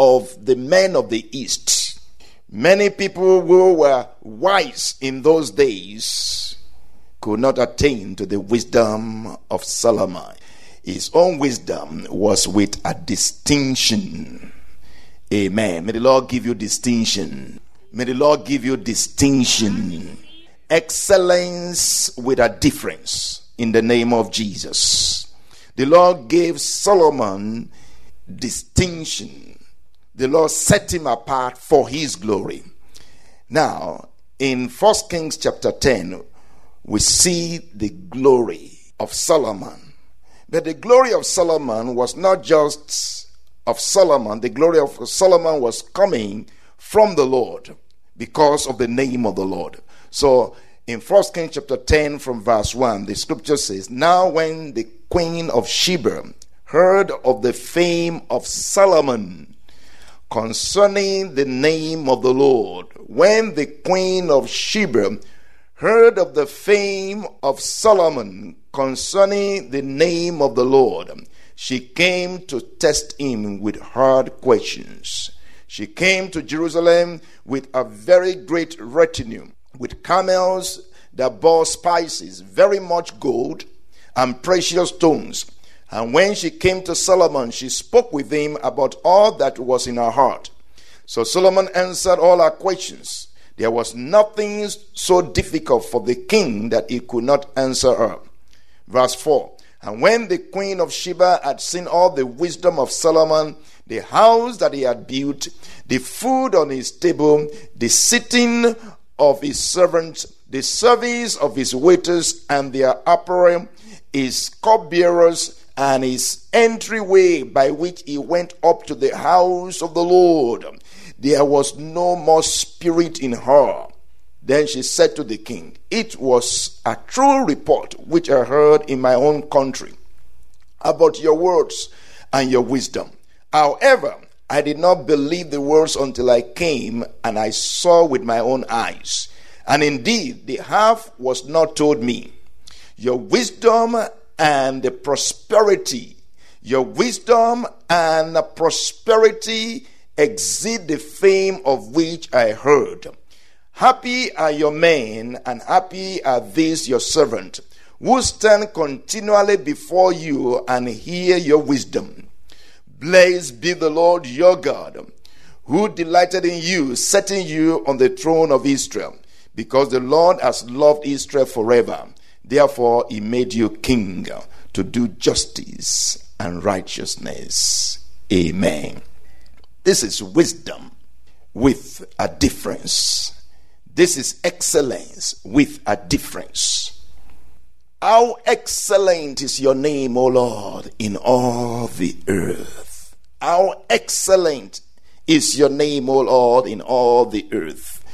of the men of the East. Many people who were wise in those days could not attain to the wisdom of Solomon. His own wisdom was with a distinction. Amen. May the Lord give you distinction. May the Lord give you distinction. Excellence with a difference in the name of Jesus. The Lord gave Solomon distinction. The Lord set him apart for his glory. Now, in 1 Kings chapter 10, we see the glory of Solomon. But the glory of Solomon was not just of Solomon, the glory of Solomon was coming from the Lord because of the name of the Lord. So in 1 Kings chapter 10 from verse 1, the scripture says, Now when the queen of Sheba heard of the fame of Solomon concerning the name of the Lord, when the queen of Sheba heard of the fame of Solomon concerning the name of the Lord, she came to test him with hard questions. She came to Jerusalem with a very great retinue, with camels that bore spices, very much gold and precious stones. And when she came to Solomon, she spoke with him about all that was in her heart. So Solomon answered all her questions. There was nothing so difficult for the king that he could not answer her. Verse 4 And when the queen of Sheba had seen all the wisdom of Solomon, the house that he had built, the food on his table, the sitting of his servants, the service of his waiters and their apparel, his cupbearers, and his entryway by which he went up to the house of the Lord. There was no more spirit in her. Then she said to the king, It was a true report which I heard in my own country about your words and your wisdom. However, I did not believe the words until I came and I saw with my own eyes. And indeed, the half was not told me. Your wisdom and the prosperity, your wisdom and prosperity exceed the fame of which I heard. Happy are your men, and happy are these your servant, who stand continually before you and hear your wisdom. Blessed be the Lord your God, who delighted in you, setting you on the throne of Israel, because the Lord has loved Israel forever. Therefore, he made you king to do justice and righteousness. Amen. This is wisdom with a difference. This is excellence with a difference. How excellent is your name, O Lord, in all the earth. How excellent is your name, O Lord, in all the earth.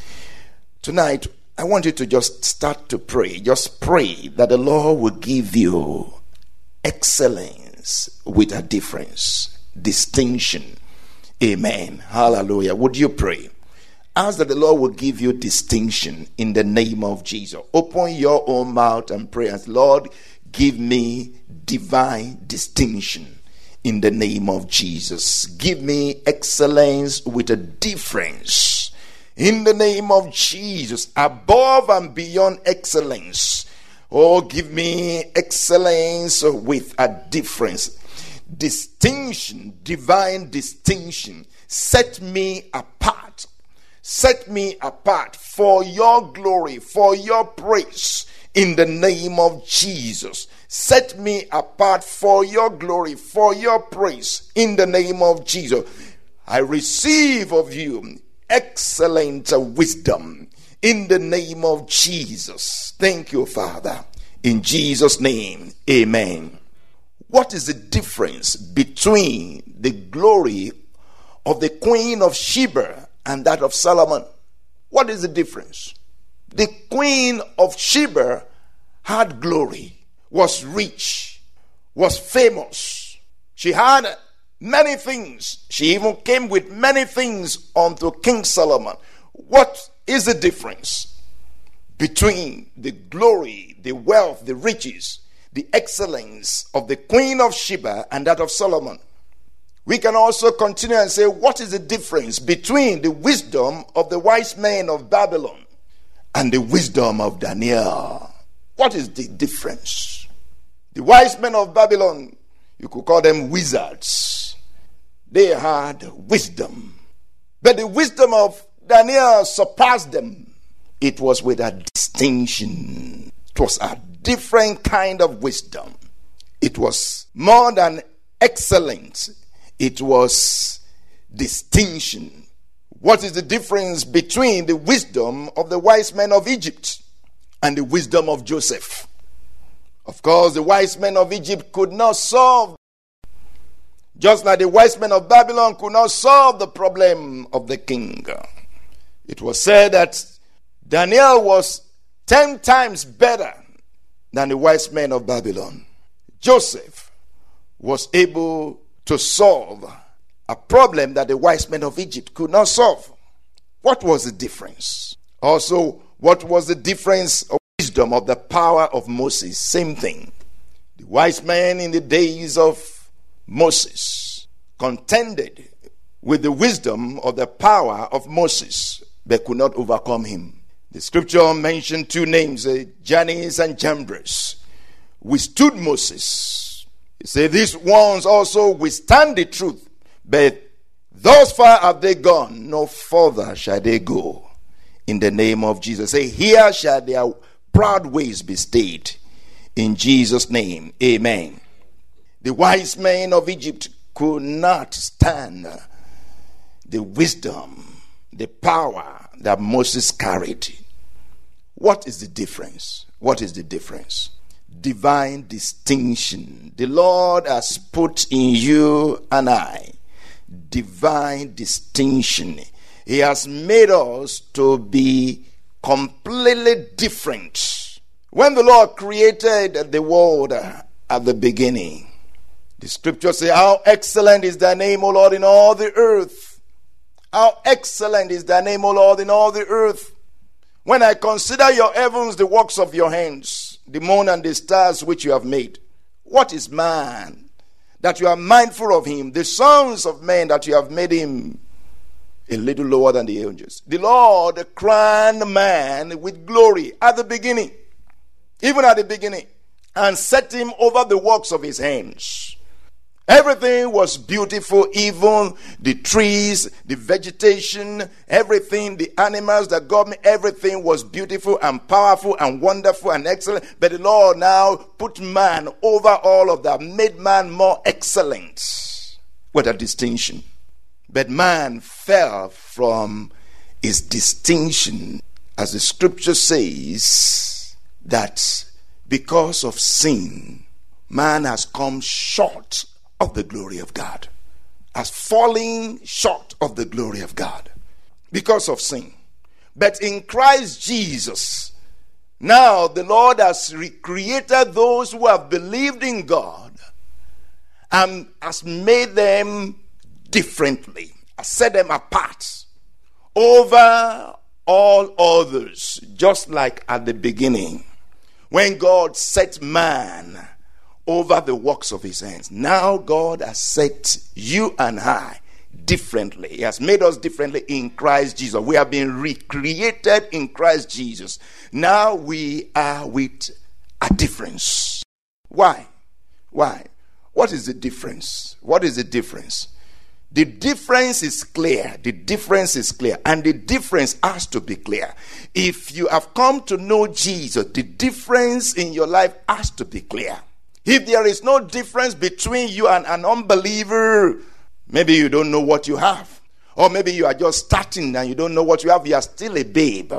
Tonight, I want you to just start to pray. Just pray that the Lord will give you excellence with a difference. distinction. Amen. Hallelujah. Would you pray? Ask that the Lord will give you distinction in the name of Jesus. Open your own mouth and pray as Lord, give me divine distinction in the name of Jesus. Give me excellence with a difference in the name of Jesus, above and beyond excellence. Oh, give me excellence with a difference. Distinction, divine distinction. Set me apart Set me apart for your glory, for your praise in the name of Jesus. Set me apart for your glory, for your praise in the name of Jesus. I receive of you excellent wisdom in the name of Jesus. Thank you, Father. In Jesus' name, amen. What is the difference between the glory of the Queen of Sheba and that of Solomon. What is the difference? The queen of Sheba had glory, was rich, was famous. She had many things. She even came with many things unto King Solomon. What is the difference between the glory, the wealth, the riches, the excellence of the queen of Sheba and that of Solomon? We can also continue and say, what is the difference between the wisdom of the wise men of Babylon and the wisdom of Daniel? What is the difference? The wise men of Babylon, you could call them wizards, they had wisdom. But the wisdom of Daniel surpassed them. It was with a distinction, it was a different kind of wisdom. It was more than excellent it was distinction. What is the difference between the wisdom of the wise men of Egypt and the wisdom of Joseph? Of course, the wise men of Egypt could not solve, just like the wise men of Babylon could not solve the problem of the king. It was said that Daniel was ten times better than the wise men of Babylon. Joseph was able to solve a problem that the wise men of Egypt could not solve. What was the difference? Also, what was the difference of wisdom of the power of Moses? Same thing. The wise men in the days of Moses contended with the wisdom of the power of Moses, but could not overcome him. The scripture mentioned two names, uh, Jannes and Jambres, withstood Moses he said, These ones also withstand the truth, but thus far have they gone, no further shall they go. In the name of Jesus. Say, Here shall their proud ways be stayed. In Jesus' name, amen. The wise men of Egypt could not stand the wisdom, the power that Moses carried. What is the difference? What is the difference? divine distinction. The Lord has put in you and I divine distinction. He has made us to be completely different. When the Lord created the world at the beginning, the scriptures say, How excellent is thy name, O Lord, in all the earth. How excellent is thy name, O Lord, in all the earth. When I consider your heavens, the works of your hands, the moon and the stars which you have made. What is man that you are mindful of him? The sons of men that you have made him a little lower than the angels. The Lord crowned man with glory at the beginning, even at the beginning, and set him over the works of his hands. Everything was beautiful, even the trees, the vegetation, everything, the animals that God made, everything was beautiful and powerful and wonderful and excellent. But the Lord now put man over all of that, made man more excellent What a distinction. But man fell from his distinction, as the scripture says, that because of sin, man has come short of the glory of God, as falling short of the glory of God because of sin. But in Christ Jesus, now the Lord has recreated those who have believed in God and has made them differently, has set them apart over all others, just like at the beginning when God set man over the works of his hands. Now God has set you and I differently. He has made us differently in Christ Jesus. We have been recreated in Christ Jesus. Now we are with a difference. Why? Why? What is the difference? What is the difference? The difference is clear. The difference is clear. And the difference has to be clear. If you have come to know Jesus, the difference in your life has to be clear. If there is no difference between you and an unbeliever, maybe you don't know what you have. Or maybe you are just starting and you don't know what you have. You are still a babe.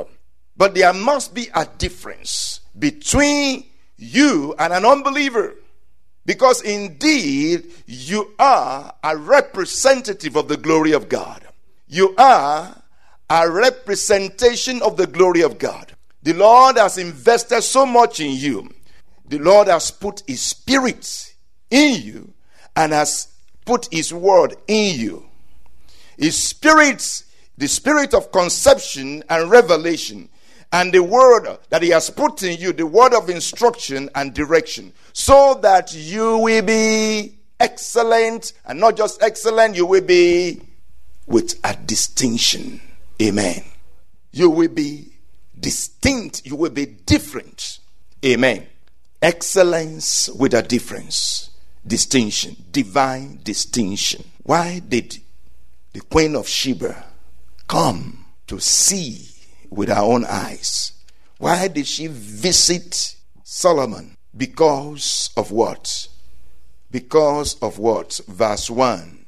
But there must be a difference between you and an unbeliever. Because indeed, you are a representative of the glory of God. You are a representation of the glory of God. The Lord has invested so much in you. The Lord has put His Spirit in you and has put His Word in you. His Spirit, the Spirit of conception and revelation, and the word that he has put in you, the word of instruction and direction, so that you will be excellent, and not just excellent, you will be with a distinction. Amen. You will be distinct, you will be different. Amen. Excellence with a difference, distinction, divine distinction. Why did the Queen of Sheba come to see with her own eyes. Why did she visit Solomon? Because of what? Because of what? Verse 1.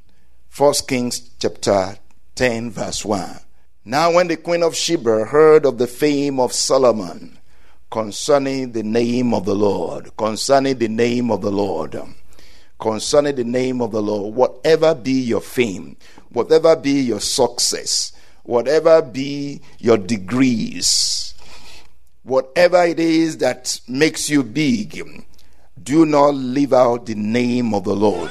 1 Kings chapter 10, verse 1. Now, when the queen of Sheba heard of the fame of Solomon concerning the name of the Lord, concerning the name of the Lord, concerning the name of the Lord, whatever be your fame, whatever be your success, whatever be your degrees, whatever it is that makes you big, do not leave out the name of the Lord.